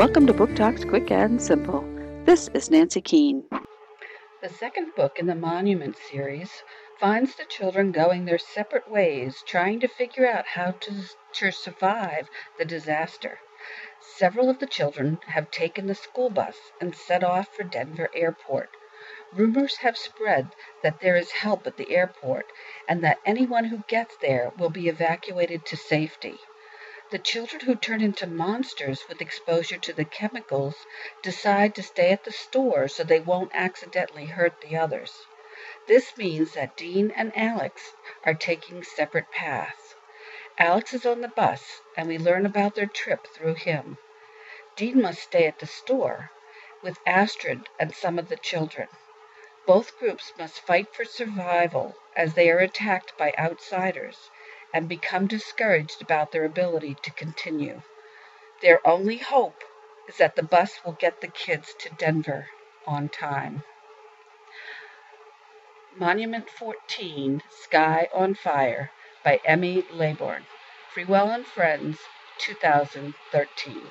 Welcome to Book Talks Quick and Simple. This is Nancy Keane. The second book in the Monument series finds the children going their separate ways, trying to figure out how to, to survive the disaster. Several of the children have taken the school bus and set off for Denver Airport. Rumors have spread that there is help at the airport and that anyone who gets there will be evacuated to safety. The children who turn into monsters with exposure to the chemicals decide to stay at the store so they won't accidentally hurt the others. This means that Dean and Alex are taking separate paths. Alex is on the bus, and we learn about their trip through him. Dean must stay at the store with Astrid and some of the children. Both groups must fight for survival as they are attacked by outsiders and become discouraged about their ability to continue. Their only hope is that the bus will get the kids to Denver on time. Monument 14 Sky on Fire by Emmy Laybourne. Feiwel and Friends, 2013.